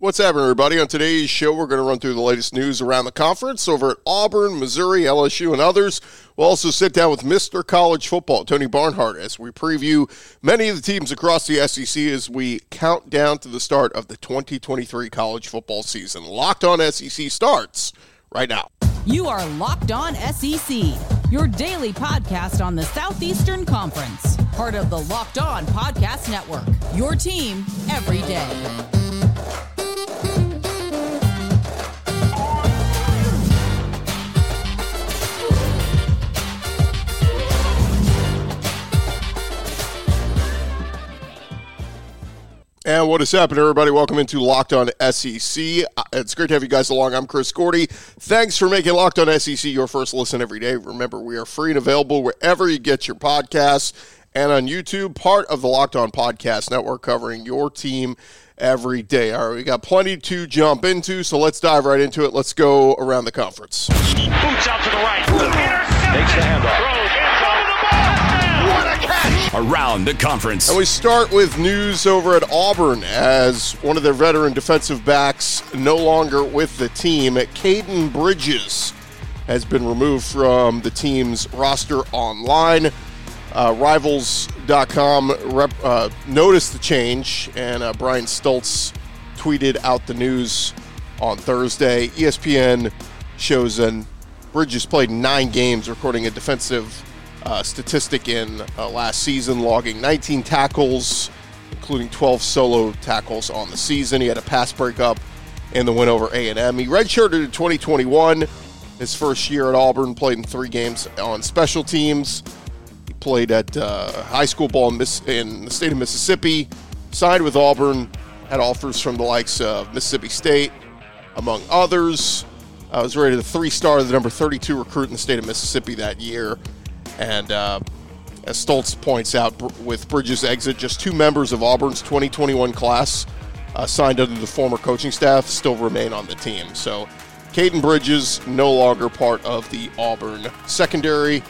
What's happening, everybody? On today's show, we're going to run through the latest news around the conference over at Auburn, Missouri, LSU, and others. We'll also sit down with Mr. College Football, Tony Barnhart, as we preview many of the teams across the SEC as we count down to the start of the 2023 college football season. Locked on SEC starts right now. You are Locked On SEC, your daily podcast on the Southeastern Conference, part of the Locked On Podcast Network, your team every day. And what is happening, everybody? Welcome into Locked On SEC. Uh, It's great to have you guys along. I'm Chris Gordy. Thanks for making Locked On SEC your first listen every day. Remember, we are free and available wherever you get your podcasts and on YouTube, part of the Locked On Podcast Network, covering your team every day. All right, we got plenty to jump into, so let's dive right into it. Let's go around the conference. Boots out to the right. Intercepted. Takes the handoff. Around the conference. And we start with news over at Auburn as one of their veteran defensive backs no longer with the team. Caden Bridges has been removed from the team's roster online. Uh, Rivals.com rep, uh, noticed the change, and uh, Brian Stoltz tweeted out the news on Thursday. ESPN shows an Bridges played nine games, recording a defensive uh, statistic in uh, last season, logging 19 tackles, including 12 solo tackles on the season. He had a pass breakup in the win over A&M. He redshirted in 2021, his first year at Auburn, played in three games on special teams. He played at uh, high school ball in, Miss- in the state of Mississippi, signed with Auburn, had offers from the likes of Mississippi State, among others. I was rated a three-star, the number 32 recruit in the state of Mississippi that year. And uh, as Stoltz points out, with Bridges' exit, just two members of Auburn's 2021 class uh, signed under the former coaching staff still remain on the team. So, Caden Bridges no longer part of the Auburn secondary.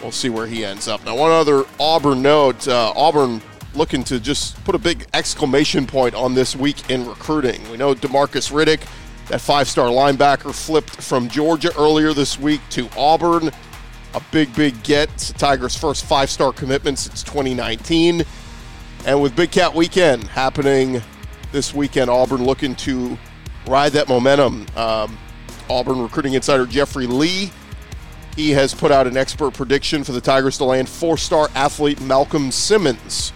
We'll see where he ends up. Now, one other Auburn note: uh, Auburn looking to just put a big exclamation point on this week in recruiting. We know Demarcus Riddick, that five-star linebacker, flipped from Georgia earlier this week to Auburn. A big, big get. It's Tigers' first five-star commitment since 2019. And with Big Cat Weekend happening this weekend, Auburn looking to ride that momentum. Um, Auburn recruiting insider Jeffrey Lee he has put out an expert prediction for the Tigers to land four-star athlete Malcolm Simmons,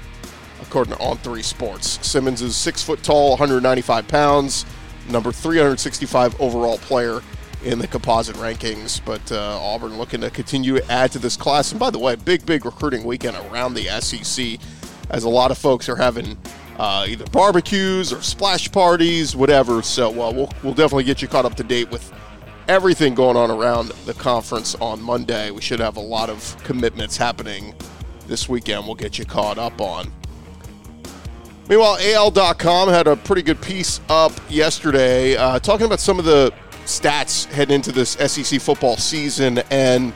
according to On Three Sports. Simmons is six foot tall, 195 pounds, number 365 overall player in the composite rankings. But uh, Auburn looking to continue to add to this class. And by the way, big, big recruiting weekend around the SEC, as a lot of folks are having. Uh, either barbecues or splash parties, whatever. So uh, we'll, we'll definitely get you caught up to date with everything going on around the conference on Monday. We should have a lot of commitments happening this weekend. We'll get you caught up on. Meanwhile, AL.com had a pretty good piece up yesterday uh, talking about some of the stats heading into this SEC football season and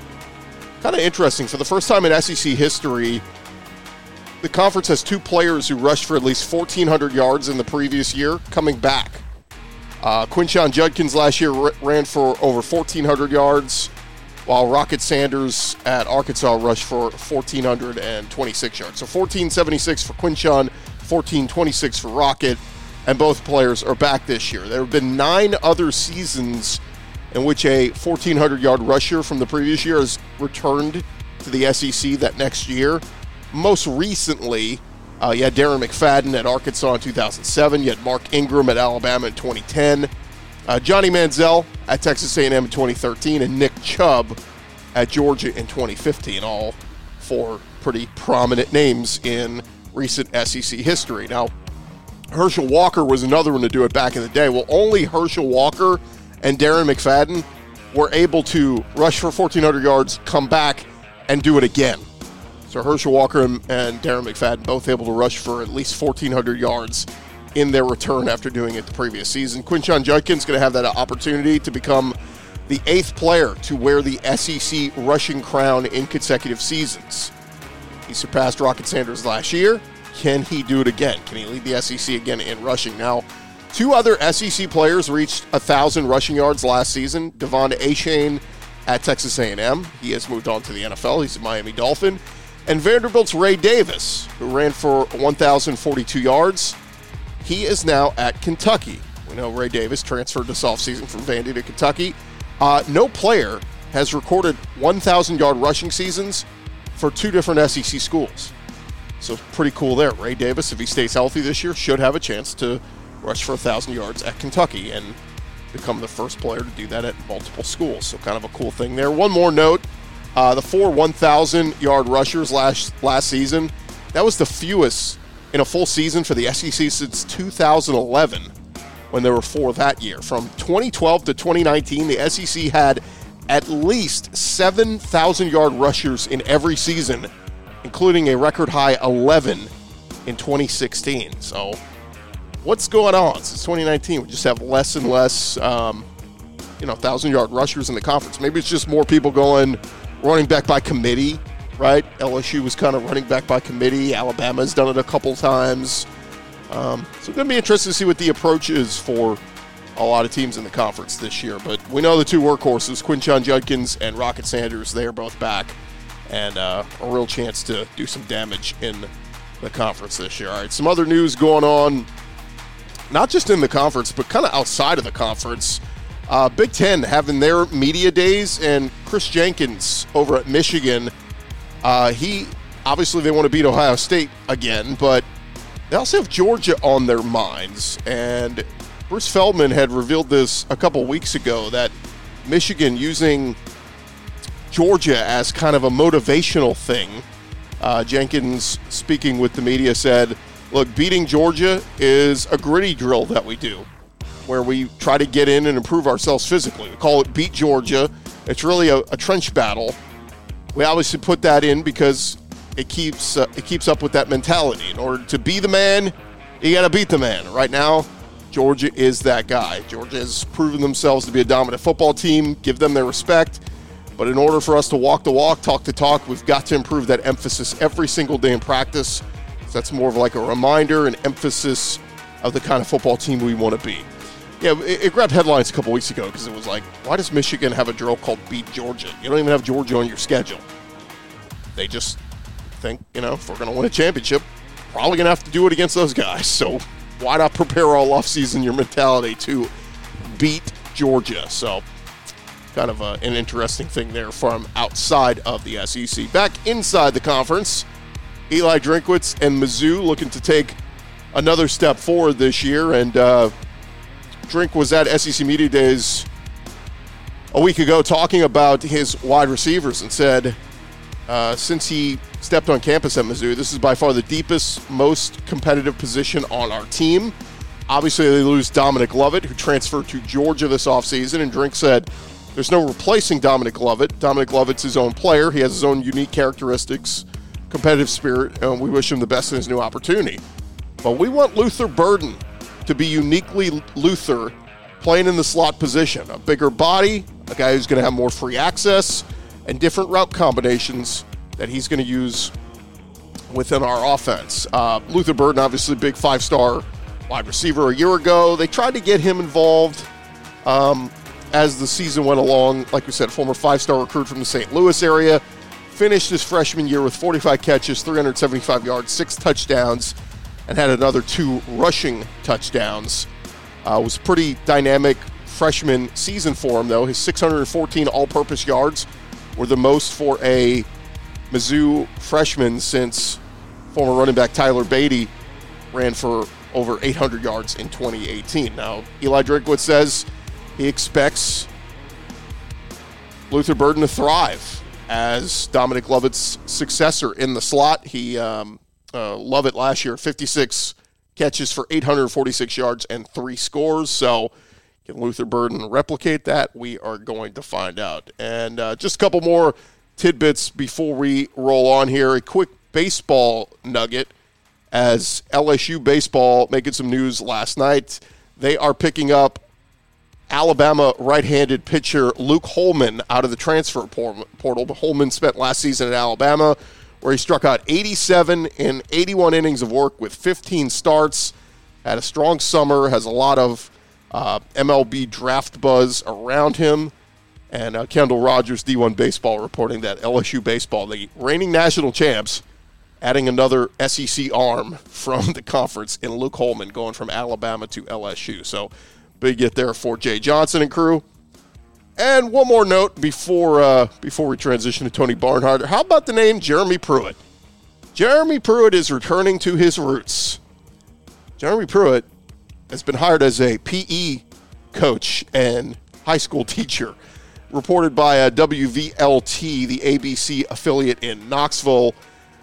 kind of interesting. For the first time in SEC history, the conference has two players who rushed for at least 1,400 yards in the previous year coming back. Uh, Quinshon Judkins last year r- ran for over 1,400 yards, while Rocket Sanders at Arkansas rushed for 1,426 yards. So 1,476 for Quinshon, 1,426 for Rocket, and both players are back this year. There have been nine other seasons in which a 1,400 yard rusher from the previous year has returned to the SEC that next year. Most recently, uh, you had Darren McFadden at Arkansas in 2007. You had Mark Ingram at Alabama in 2010. Uh, Johnny Manziel at Texas A&M in 2013, and Nick Chubb at Georgia in 2015. All four pretty prominent names in recent SEC history. Now, Herschel Walker was another one to do it back in the day. Well, only Herschel Walker and Darren McFadden were able to rush for 1,400 yards, come back, and do it again. So Herschel Walker and, and Darren McFadden both able to rush for at least 1,400 yards in their return after doing it the previous season. Quinshon Judkins going to have that opportunity to become the eighth player to wear the SEC rushing crown in consecutive seasons. He surpassed Rocket Sanders last year. Can he do it again? Can he lead the SEC again in rushing? Now, Two other SEC players reached 1,000 rushing yards last season. De'Von Achane at Texas A&M. He has moved on to the NFL. He's a Miami Dolphin. And Vanderbilt's Ray Davis, who ran for 1,042 yards. He is now at Kentucky. We know Ray Davis transferred this offseason from Vandy to Kentucky. Uh, no player has recorded 1,000 yard rushing seasons for two different SEC schools. So pretty cool there. Ray Davis, if he stays healthy this year, should have a chance to rush for 1,000 yards at Kentucky and become the first player to do that at multiple schools. So kind of a cool thing there. One more note uh, the four 1,000 yard rushers last, last season, that was the fewest in a full season for the SEC since 2011 when there were four that year. From 2012 to 2019, the SEC had at least 7,000 yard rushers in every season, including a record high 11 in 2016. So, what's going on since 2019? We just have less and less, um, you know, 1,000 yard rushers in the conference. Maybe it's just more people going running back by committee, right? LSU was kind of running back by committee. Alabama's done it a couple times. Um, so, it's going to be interesting to see what the approach is for a lot of teams in the conference this year. But we know the two workhorses, Quinshon Judkins and Rocket Sanders, they are both back and uh, a real chance to do some damage in the conference this year. All right, some other news going on, not just in the conference, but kind of outside of the conference. Uh, Big Ten having their media days, and Kris Jenkins over at Michigan. Uh, he obviously they want to beat Ohio State again, but they also have Georgia on their minds, and Bruce Feldman had revealed this a couple weeks ago that Michigan using Georgia as kind of a motivational thing. Uh, Jenkins, speaking with the media, said, Look, beating Georgia is a gritty drill that we do, where we try to get in and improve ourselves physically. We call it Beat Georgia. It's really a, a trench battle. We obviously put that in because it keeps uh, it keeps up with that mentality. In order to be the man, you got to beat the man. Right now, Georgia is that guy. Georgia has proven themselves to be a dominant football team. Give them their respect. But in order for us to walk the walk, talk the talk, we've got to improve that emphasis every single day in practice. So that's more of like a reminder and emphasis of the kind of football team we want to be. Yeah, it, it grabbed headlines a couple weeks ago because it was like, why does Michigan have a drill called Beat Georgia? You don't even have Georgia on your schedule. They just think, you know, if we're going to win a championship, probably going to have to do it against those guys. So why not prepare all offseason your mentality to beat Georgia? So, kind of a, an interesting thing there from outside of the SEC. Back inside the conference, Eli Drinkwitz and Mizzou looking to take another step forward this year. And uh, Drink was at SEC Media Days a week ago talking about his wide receivers and said, uh, since he stepped on campus at Mizzou, this is by far the deepest, most competitive position on our team. Obviously, they lose Dominic Lovett, who transferred to Georgia this offseason, and Drink said there's no replacing Dominic Lovett. Dominic Lovett's his own player. He has his own unique characteristics, competitive spirit, and we wish him the best in his new opportunity. But we want Luther Burden to be uniquely Luther playing in the slot position. A bigger body, a guy who's going to have more free access, and different route combinations that he's going to use within our offense. Uh, Luther Burden, obviously, big five star wide receiver a year ago. They tried to get him involved um, as the season went along. Like we said, former five star recruit from the St. Louis area. Finished his freshman year with 45 catches, 375 yards, six touchdowns, and had another two rushing touchdowns. Uh, was pretty dynamic freshman season for him, though. His 614 all purpose yards were the most for a Mizzou freshman since former running back Tyler Badie ran for over 800 yards in 2018. Now, Eli Drinkwitz says he expects Luther Burden to thrive as Dominic Lovett's successor in the slot. He um, uh, Lovett last year, 56 catches for 846 yards and three scores. So, can Luther Burden replicate that? We are going to find out. And uh, just a couple more tidbits before we roll on here. A quick baseball nugget as LSU baseball making some news last night. They are picking up Alabama right-handed pitcher Luke Holman out of the transfer portal. But Holman spent last season at Alabama, where he struck out 87 in 81 innings of work with 15 starts. had a strong summer, has a lot of uh, MLB draft buzz around him. And uh, Kendall Rogers, D1 Baseball, reporting that LSU Baseball, the reigning national champs, adding another SEC arm from the conference in Luke Holman, going from Alabama to LSU. So big get there for Jay Johnson and crew. And one more note before uh, before we transition to Tony Barnhart. How about the name Jeremy Pruitt? Jeremy Pruitt is returning to his roots. Jeremy Pruitt has been hired as a PE coach and high school teacher. Reported by a WVLT, the ABC affiliate in Knoxville.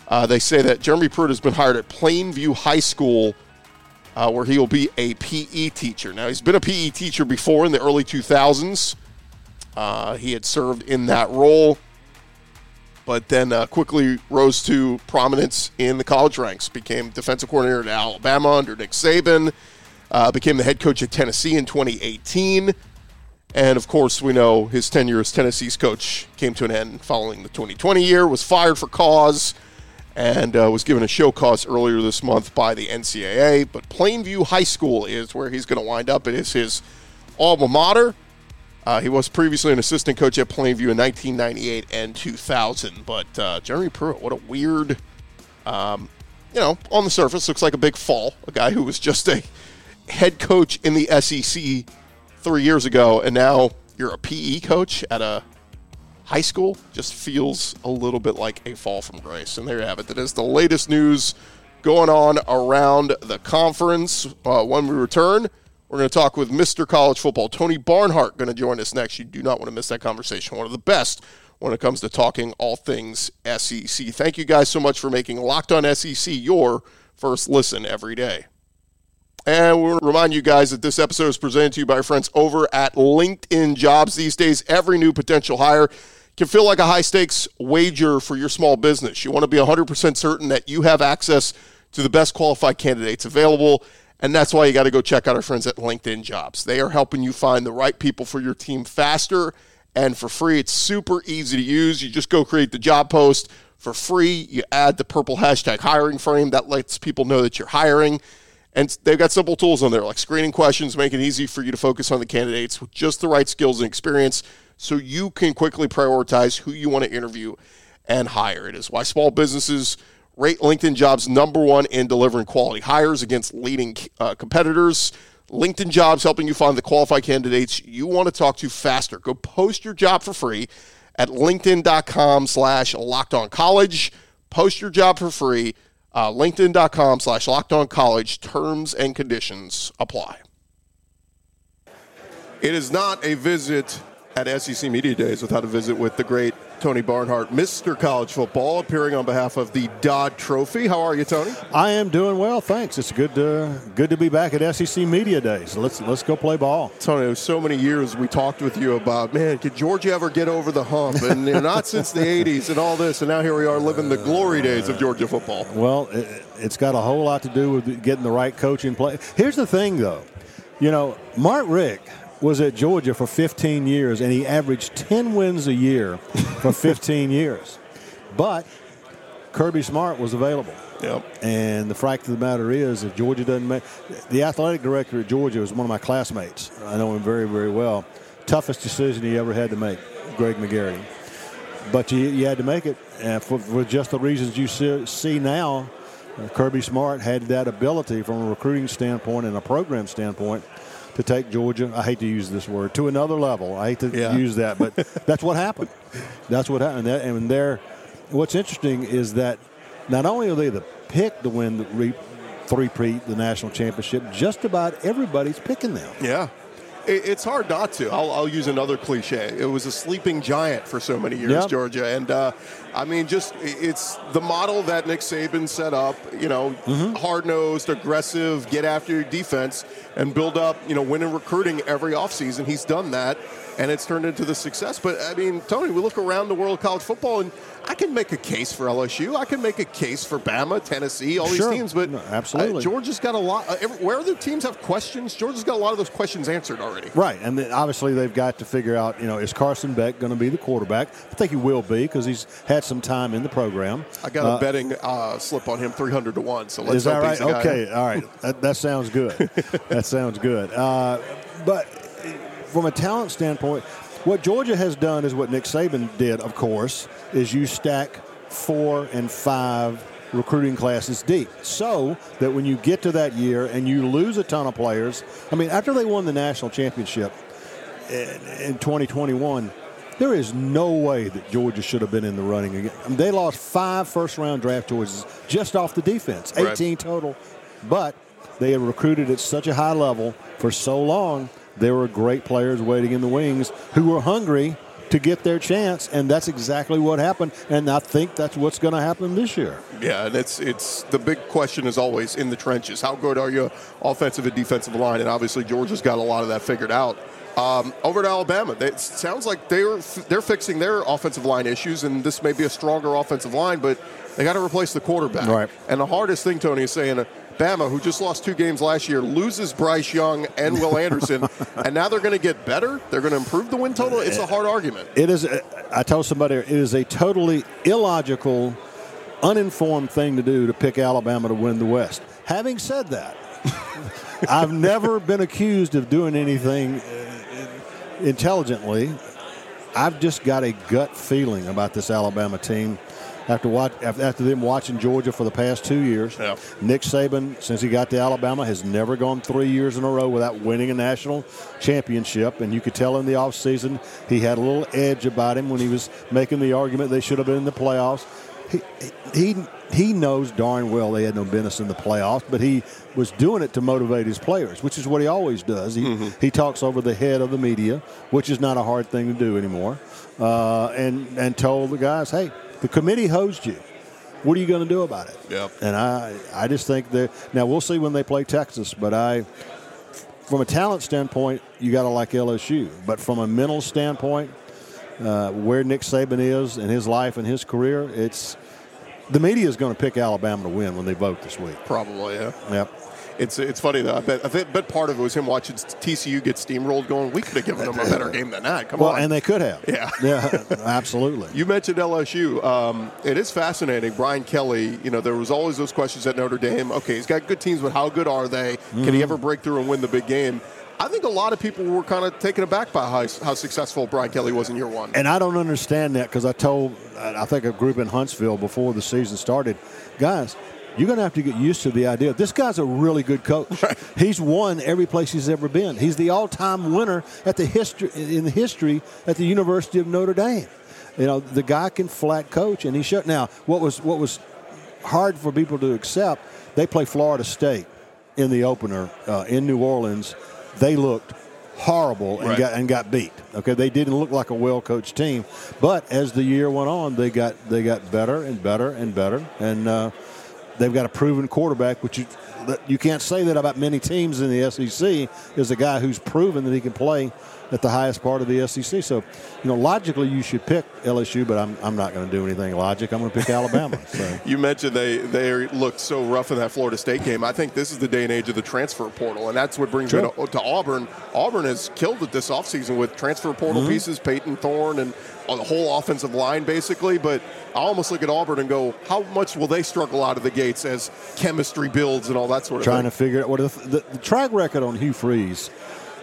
Uh, they say that Jeremy Pruitt has been hired at Plainview High School, uh, where he will be a PE teacher. Now, he's been a PE teacher before in the early 2000s. Uh, he had served in that role, but then uh, quickly rose to prominence in the college ranks. Became defensive coordinator at Alabama under Nick Saban. Uh, became the head coach at Tennessee in 2018. And of course, we know his tenure as Tennessee's coach came to an end following the 2020 year, was fired for cause, and uh, was given a show cause earlier this month by the NCAA. But Plainview High School is where he's going to wind up. It is his alma mater. Uh, he was previously an assistant coach at Plainview in 1998 and 2000. But uh, Jeremy Pruitt, what a weird, um, you know, on the surface, looks like a big fall. A guy who was just a head coach in the SEC three years ago, and now you're a PE coach at a high school. Just feels a little bit like a fall from grace. And there you have it. That is the latest news going on around the conference. Uh, when we return, we're going to talk with Mr. College Football. Tony Barnhart going to join us next. You do not want to miss that conversation. One of the best when it comes to talking all things SEC. Thank you guys so much for making Locked On SEC your first listen every day. And we'll remind you guys that this episode is presented to you by our friends over at LinkedIn Jobs. These days, every new potential hire can feel like a high stakes wager for your small business. You want to be 100% certain that you have access to the best qualified candidates available. And that's why you got to go check out our friends at LinkedIn Jobs. They are helping you find the right people for your team faster and for free. It's super easy to use. You just go create the job post for free. You add the purple hashtag hiring frame that lets people know that you're hiring. And they've got simple tools on there like screening questions, make it easy for you to focus on the candidates with just the right skills and experience so you can quickly prioritize who you want to interview and hire. It is why small businesses rate LinkedIn jobs number one in delivering quality hires against leading uh, competitors. LinkedIn jobs helping you find the qualified candidates you want to talk to faster. Go post your job for free at linkedin.com slash locked on college. Post your job for free uh, LinkedIn.com slash locked on college. Terms and conditions apply. It is not a visit at SEC Media Days without a visit with the great Tony Barnhart, Mr. College Football, appearing on behalf of the Dodd Trophy. How are you, Tony? I am doing well, thanks. It's good to good to be back at SEC Media Days. Let's let's go play ball. Tony, so many years we talked with you about, man, could Georgia ever get over the hump? And you know, not since the '80s and all this, and now here we are living the glory days of Georgia football. Well, it, it's got a whole lot to do with getting the right coaching play. Here's the thing, though. You know, Mark Richt was at Georgia for 15 years, and he averaged 10 wins a year for 15 years. But Kirby Smart was available. Yep. And the fact of the matter is, if Georgia doesn't make the athletic director at Georgia was one of my classmates. I know him very, very well. Toughest decision he ever had to make, Greg McGarity. But you, you had to make it and for, for just the reasons you see, see now. Uh, Kirby Smart had that ability from a recruiting standpoint and a program standpoint to take Georgia. I hate to use this word to another level. I hate to Yeah. use that, but that's what happened. That's what happened. And they're, what's interesting is that not only are they the pick to win the re, three-peat, the national championship, just about everybody's picking them. Yeah. It- It's hard not to. I'll, I'll use another cliche. It was a sleeping giant for so many years, Yep. Georgia, and uh, I mean, just it's the model that Nick Saban set up. You know, hard nosed, aggressive, get after your defense, and build up. You know, winning recruiting every offseason. He's done that, and it's turned into the success. But I mean, Tony, we look around the world of college football, and I can make a case for LSU. I can make a case for Bama, Tennessee, all Sure. these teams. But No, absolutely. uh, Georgia's got a lot. Uh, every, where other teams have questions, Georgia's got a lot of those questions answered already. already. Right, and then obviously they've got to figure out, you know, is Carson Beck going to be the quarterback? I think he will be because he's had some time in the program. I got a uh, betting uh, slip on him, three hundred to one. So let's is that right? Okay, all right, that, that, sounds good. that sounds good. Uh, but from a talent standpoint, what Georgia has done is what Nick Saban did, of course, is you stack four and five recruiting classes deep so that when you get to that year and you lose a ton of players, I mean, after they won the national championship in, 2021, there is no way that Georgia should have been in the running again. I mean, they lost five first round draft choices just off the defense, 18 right. total. But they had recruited at such a high level for so long. There were great players waiting in the wings who were hungry to get their chance, and that's exactly what happened. And I think that's what's going to happen this year. Yeah, and it's it's the big question is always in the trenches. How good are you offensive and defensive line? And obviously Georgia's got a lot of that figured out. Um, over to Alabama, it sounds like they're they're fixing their offensive line issues, and this may be a stronger offensive line, but they got to replace the quarterback. Right. And the hardest thing, Tony, is saying Bama, who just lost two games last year, loses Bryce Young and Will Anderson, and now they're going to get better. They're going to improve the win total. It's a hard argument. It is. I tell somebody it is a totally illogical, uninformed thing to do to pick Alabama to win the West. Having said that, I've never been accused of doing anything uh, intelligently. I've just got a gut feeling about this Alabama team after watch, after them watching Georgia for the past two years. Yeah. Nick Saban, since he got to Alabama, has never gone three years in a row without winning a national championship. And you could tell in the offseason he had a little edge about him when he was making the argument they should have been in the playoffs. He, he he knows darn well they had no business in the playoffs, but he was doing it to motivate his players, which is what he always does. He, mm-hmm. he talks over the head of the media, which is not a hard thing to do anymore, uh, and and told the guys, hey, the committee hosed you. What are you going to do about it? Yep. And I, I just think that now we'll see when they play Texas, but I, from a talent standpoint, you got to like LSU. But from a mental standpoint, uh, where Nick Saban is in his life and his career, it's the media is going to pick Alabama to win when they vote this week. Probably, yeah. Yep. It's it's funny though. I bet, I bet part of it was him watching TCU get steamrolled. Going, we could have given them a better game than that. Come on. well, on, and they could have. Yeah, yeah, absolutely. You mentioned LSU. Um, it is fascinating. Brian Kelly. You know, there was always those questions at Notre Dame. Okay, he's got good teams, but how good are they? Mm-hmm. Can he mm-hmm. ever break through and win the big game? I think a lot of people were kind of taken aback by how, how successful Brian Kelly was in year one. And I don't understand that because I told, I think, a group in Huntsville before the season started, guys, you're going to have to get used to the idea. This guy's a really good coach. Right. He's won every place he's ever been. He's the all-time winner at the history in the history at the University of Notre Dame. You know, the guy can flat coach, and he shut. Now, what was what was hard for people to accept? They play Florida State in the opener uh, in New Orleans. They looked horrible and right. got and got beat. Okay, they didn't look like a well coached team, but as the year went on, they got they got better and better and better, and uh, they've got a proven quarterback, which you, you can't say that about many teams in the SEC. Is a guy who's proven that he can play at the highest part of the SEC. So, you know, logically you should pick LSU, but I'm, I'm not going to do anything logic. I'm going to pick Alabama. So. you mentioned they they looked so rough in that Florida State game. I think this is the day and age of the transfer portal, and that's what brings sure. me to, to, Auburn. Auburn has killed it this offseason with transfer portal mm-hmm. pieces, Payton Thorne, and the whole offensive line basically. But I almost look at Auburn and go, how much will they struggle out of the gates as chemistry builds and all that sort of Trying thing? to figure out what the, the, the track record on Hugh Freeze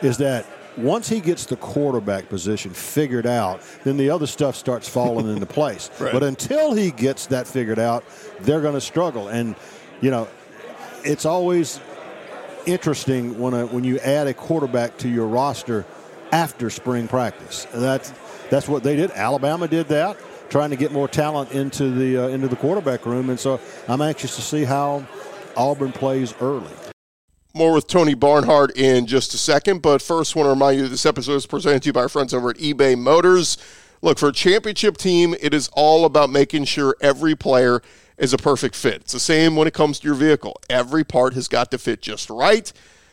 is that once he gets the quarterback position figured out, then the other stuff starts falling into place. Right. But until he gets that figured out, they're going to struggle. And, you know, it's always interesting when, a, when you add a quarterback to your roster after spring practice. That's, that's what they did. Alabama did that, trying to get more talent into the, uh, into the quarterback room. And so I'm anxious to see how Auburn plays early. More with Tony Barnhart in just a second, but first, I want to remind you this episode is presented to you by our friends over at eBay Motors. Look, for a championship team, it is all about making sure every player is a perfect fit. It's the same when it comes to your vehicle. Every part has got to fit just right.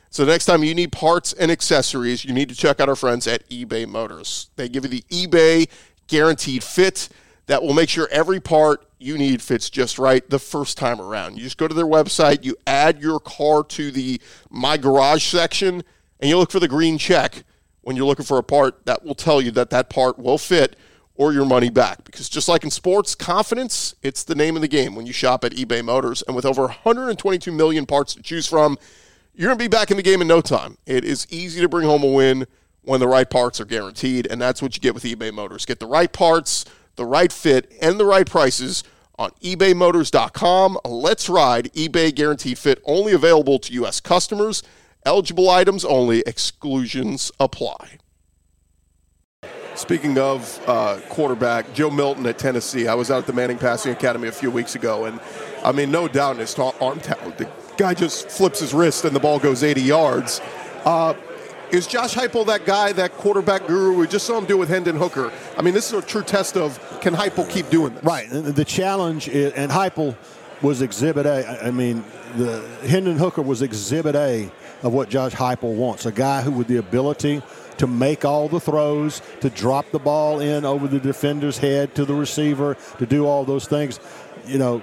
So next time you need parts and accessories, you need to check out our friends at eBay Motors. They give you the eBay guaranteed fit that will make sure every part you need fits just right the first time around. You just go to their website, you add your car to the My Garage section, and you look for the green check when you're looking for a part that will tell you that that part will fit or your money back. Because just like in sports, confidence, it's the name of the game when you shop at eBay Motors. And with over 122 million parts to choose from, you're going to be back in the game in no time. It is easy to bring home a win when the right parts are guaranteed, and that's what you get with eBay Motors. Get the right parts, the right fit, and the right prices on ebaymotors.com. Let's ride eBay Guaranteed Fit only available to U.S. customers. Eligible items only, exclusions apply. Speaking of uh, quarterback, Joe Milton at Tennessee. I was out at the Manning Passing Academy a few weeks ago, and I mean, no doubt in his arm talent. The guy just flips his wrist and the ball goes 80 yards. Uh, is Josh Heupel that guy, that quarterback guru? We just saw him do it with Hendon Hooker. I mean, this is a true test of can Heupel keep doing this? Right. The challenge is, and Heupel was Exhibit A. I mean, the Hendon Hooker was Exhibit A of what Josh Heupel wants. A guy who with the ability to make all the throws, to drop the ball in over the defender's head to the receiver, to do all those things. You know,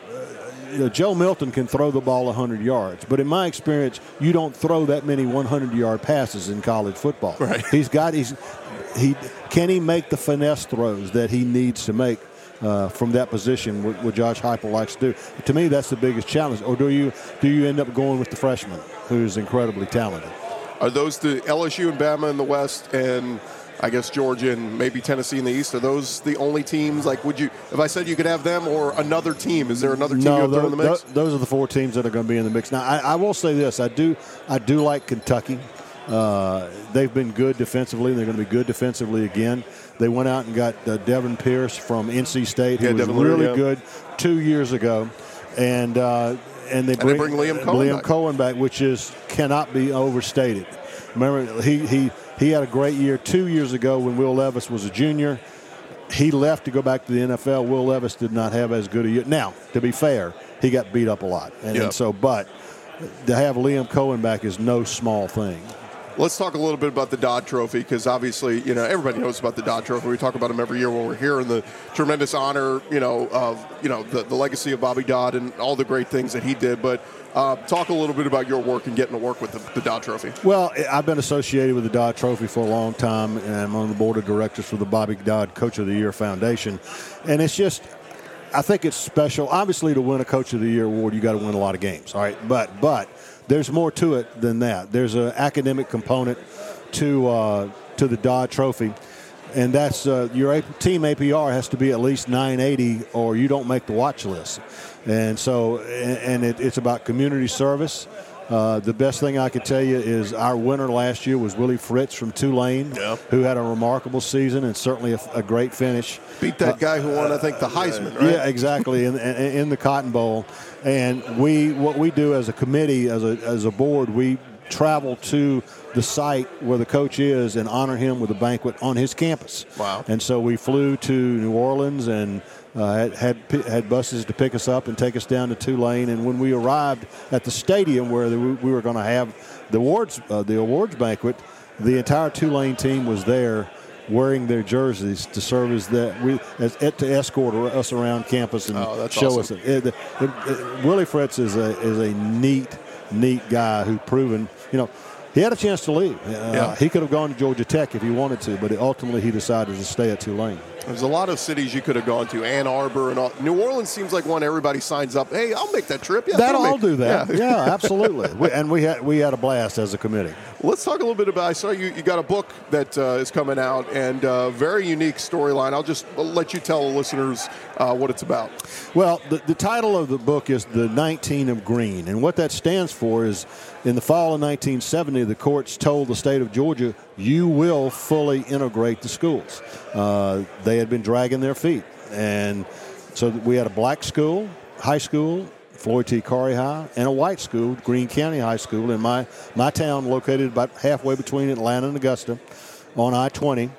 you know, Joe Milton can throw the ball 100 yards, but in my experience, you don't throw that many 100-yard passes in college football. Right. He's got he's he can he make the finesse throws that he needs to make uh, from that position, what, what Josh Heupel likes to do. To me, that's the biggest challenge. Or do you do you end up going with the freshman, who's incredibly talented? Are those the LSU and Bama in the West, and I guess Georgia and maybe Tennessee in the East? Are those the only teams? Like, would you, if I said you could have them or another team, is there another team no, throw in the mix? Those, those are the four teams that are going to be in the mix. Now, I, I will say this: I do, I do like Kentucky. Uh, they've been good defensively. and They're going to be good defensively again. They went out and got uh, Devin Pierce from NC State, who Yeah, was Devin really yeah. good two years ago, and uh, and they they bring, bring Liam Coen Liam back. Coen back, which is cannot be overstated. Remember, he he he had a great year two years ago when Will Levis was a junior. He left to go back to the NFL. Will Levis did not have as good a year. Now, to be fair, he got beat up a lot, and, Yep. and so but to have Liam Coen back is no small thing. Let's talk a little bit about the Dodd Trophy because obviously, you know, everybody knows about the Dodd Trophy. We talk about them every year when we're here, and the tremendous honor, you know, of you know the, the legacy of Bobby Dodd and all the great things that he did. But uh, talk a little bit about your work and getting to work with the, the Dodd Trophy. Well, I've been associated with the Dodd Trophy for a long time, and I'm on the board of directors for the Bobby Dodd Coach of the Year Foundation. And it's just, I think it's special. Obviously, to win a Coach of the Year award, you got to win a lot of games, all right? But, but there's more to it than that. There's an academic component to uh, to the Dodd Trophy. And that's uh, your A- team APR has to be at least 980, or you don't make the watch list. And so, and and it, it's about community service. Uh, the best thing I could tell you is our winner last year was Willie Fritz from Tulane, Yeah. who had a remarkable season and certainly a, a great finish. Beat that guy who won, I think, the Heisman, right? Yeah, exactly. in, in, in the Cotton Bowl, and we what we do as a committee, as a as a board, we travel to the site where the coach is and honor him with a banquet on his campus. Wow. And so we flew to New Orleans and. Uh, had, had had buses to pick us up and take us down to Tulane, and when we arrived at the stadium where the, we were going to have the awards uh, the awards banquet, the entire Tulane team was there wearing their jerseys to serve as that we as to escort us around campus and Oh, show awesome. us it, it, it, it- Willie Fritz is a is a neat neat guy who proven you know he had a chance to leave. Uh, Yeah. He could have gone to Georgia Tech if he wanted to, but ultimately he decided to stay at Tulane. There's a lot of cities you could have gone to, Ann Arbor and all. New Orleans seems like one everybody signs up. Hey, I'll make that trip. Yeah, That'll all do that. Yeah. Yeah, absolutely. we, and we had we had a blast as a committee. Let's talk a little bit about. I saw you. You got a book that uh, is coming out, and uh, very unique storyline. I'll just let you tell the listeners uh, what it's about. Well, the, the title of the book is The 19 of Greene. And what that stands for is in the fall of 1970, the courts told the state of Georgia, you will fully integrate the schools. Uh, they had been dragging their feet. And so we had a black school, high school, Floyd T. Corry High, and a white school, Greene County High School, in my, my town, located about halfway between Atlanta and Augusta on I 20.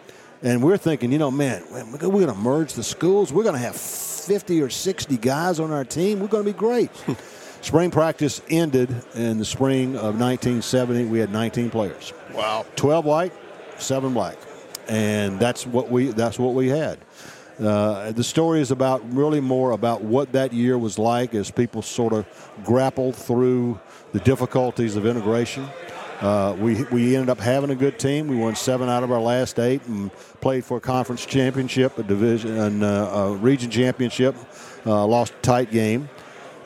And we're thinking, you know, man, we're going to merge the schools. We're going to have 50 or 60 guys on our team. We're going to be great. spring practice ended in the spring of 1970. We had 19 players. Wow. 12 white, 7 black. And that's what we that's what we had. Uh, the story is about really more about what that year was like as people sort of grappled through the difficulties of integration. Uh, we we ended up having a good team. We won seven out of our last eight and played for a conference championship, a division, and uh, a region championship. Uh, lost a tight game,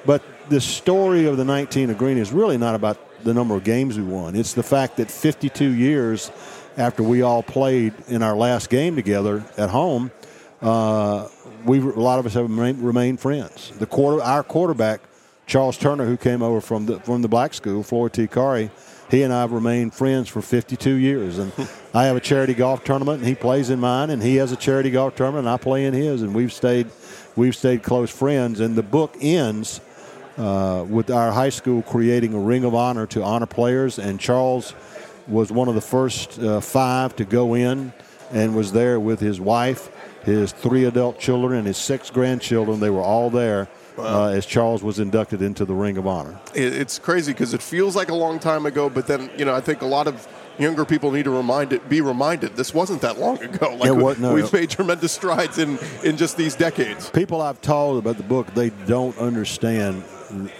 but the story of the 19 of Greene is really not about the number of games we won. It's the fact that 52 years after we all played in our last game together at home, uh, we a lot of us have remained, friends. The quarter, our quarterback, Charles Turner, who came over from the from the black school, Floyd T. Corry, he and I have remained friends for 52 years. And I have a charity golf tournament, and he plays in mine, and he has a charity golf tournament, and I play in his, and we've stayed we've stayed close friends. And the book ends uh, with our high school creating a ring of honor to honor players, and Charles was one of the first uh, five to go in and was there with his wife, his three adult children, and his six grandchildren. They were all there. Uh, as Charles was inducted into the Ring of Honor. It's crazy because it feels like a long time ago, but then you know I think a lot of younger people need to remind it, be reminded this wasn't that long ago. Like what, no, we've made tremendous strides in in just these decades. People I've told about the book, they don't understand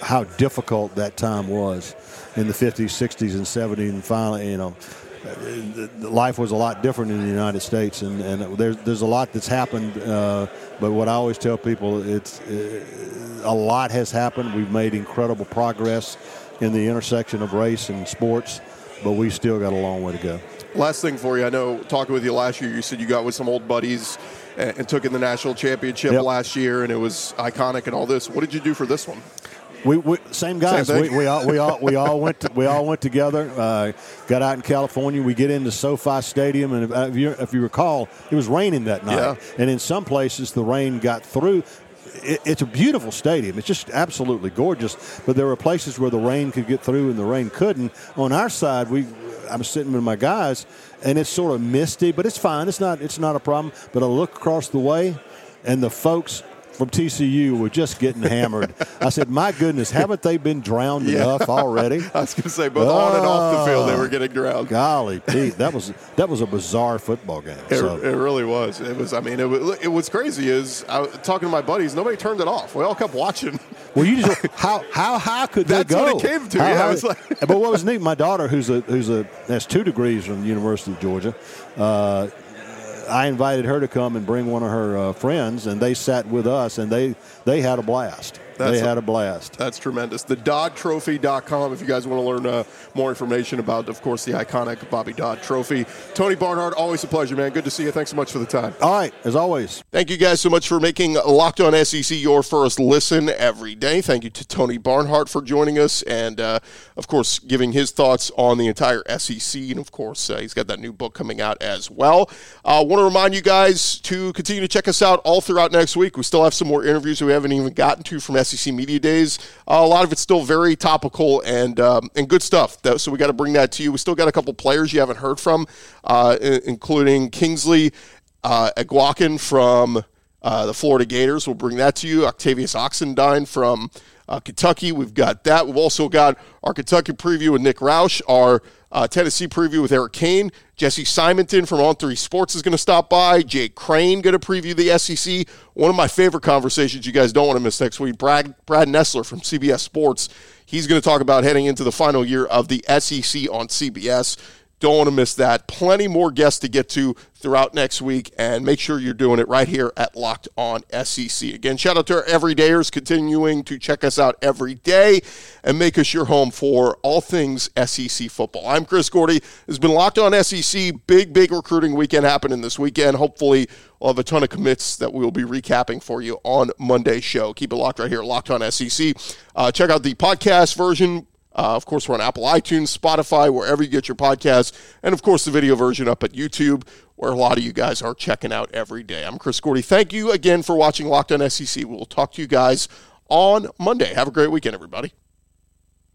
how difficult that time was in the 50s, 60s, and 70s, and finally, you know, life was a lot different in the United States, and, and there's there's a lot that's happened. Uh, but what I always tell people, it's uh, a lot has happened. We've made incredible progress in the intersection of race and sports, but we still got a long way to go. Last thing for you, I know talking with you last year, you said you got with some old buddies and, and took in the national championship Yep. last year, and it was iconic and all this. What did you do for this one? We, we same guys. Same we, we all we all we all went to, we all went together. Uh, got out in California. We get into SoFi Stadium, and if, if, you, if you recall, it was raining that night. Yeah. And in some places, the rain got through. It, it's a beautiful stadium. It's just absolutely gorgeous. But there were places where the rain could get through and the rain couldn't. On our side, we I'm sitting with my guys, and it's sort of misty, but it's fine. It's not it's not a problem. But I look across the way, and the folks from TCU were just getting hammered. I said, "My goodness, haven't they been drowned enough already?" I was going to say both on and off the field they were getting drowned. Golly, Pete, that was that was a bizarre football game. It, So, it really was. It was. I mean, it was. It was crazy. Is I talking to my buddies. Nobody turned it off. We all kept watching. well, you just how how high could That's they go? what it came to, How yeah, was like- but what was neat, my daughter, who's a who's a has two degrees from the University of Georgia. Uh, I invited her to come and bring one of her uh, friends, and they sat with us, and they they had a blast. That's they a- had a blast. That's tremendous. The DoddTrophy.com if you guys want to learn uh, more information about, of course, the iconic Bobby Dodd Trophy. Tony Barnhart, always a pleasure, man. Good to see you. Thanks so much for the time. All right, as always. Thank you guys so much for making Locked On SEC your first listen every day. Thank you to Tony Barnhart for joining us and, uh, of course, giving his thoughts on the entire SEC. And, of course, uh, he's got that new book coming out as well. I uh, want to remind you guys to continue to check us out all throughout next week. We still have some more interviews we haven't even gotten to from SEC Media Days. Uh, a lot of it's still very topical and um, and good stuff. That- So we got to bring that to you. We still got a couple players you haven't heard from, uh, including Kingsley uh, from uh, the Florida Gators. We'll bring that to you. Octavius Oxendine from uh, Kentucky. We've got that. We've also got our Kentucky preview with Nick Roush, our uh, Tennessee preview with Eric Kane. Jesse Simonton from On Three Sports is going to stop by. Jake Crain going to preview the SEC. One of my favorite conversations you guys don't want to miss next week. Brad Brad Nessler from CBS Sports. He's going to talk about heading into the final year of the SEC on CBS. Don't want to miss that. Plenty more guests to get to throughout next week, and make sure you're doing it right here at Locked On SEC. Again, shout out to our everydayers continuing to check us out every day and make us your home for all things SEC football. I'm Chris Gordy. It's been Locked On SEC. Big, big recruiting weekend happening this weekend. Hopefully, we'll have a ton of commits that we'll be recapping for you on Monday's show. Keep it locked right here, Locked On SEC. Uh, check out the podcast version. Uh, of course, we're on Apple iTunes, Spotify, wherever you get your podcasts, and of course, the video version up at YouTube, where a lot of you guys are checking out every day. I'm Chris Gordy. Thank you again for watching Locked On SEC. We'll talk to you guys on Monday. Have a great weekend, everybody.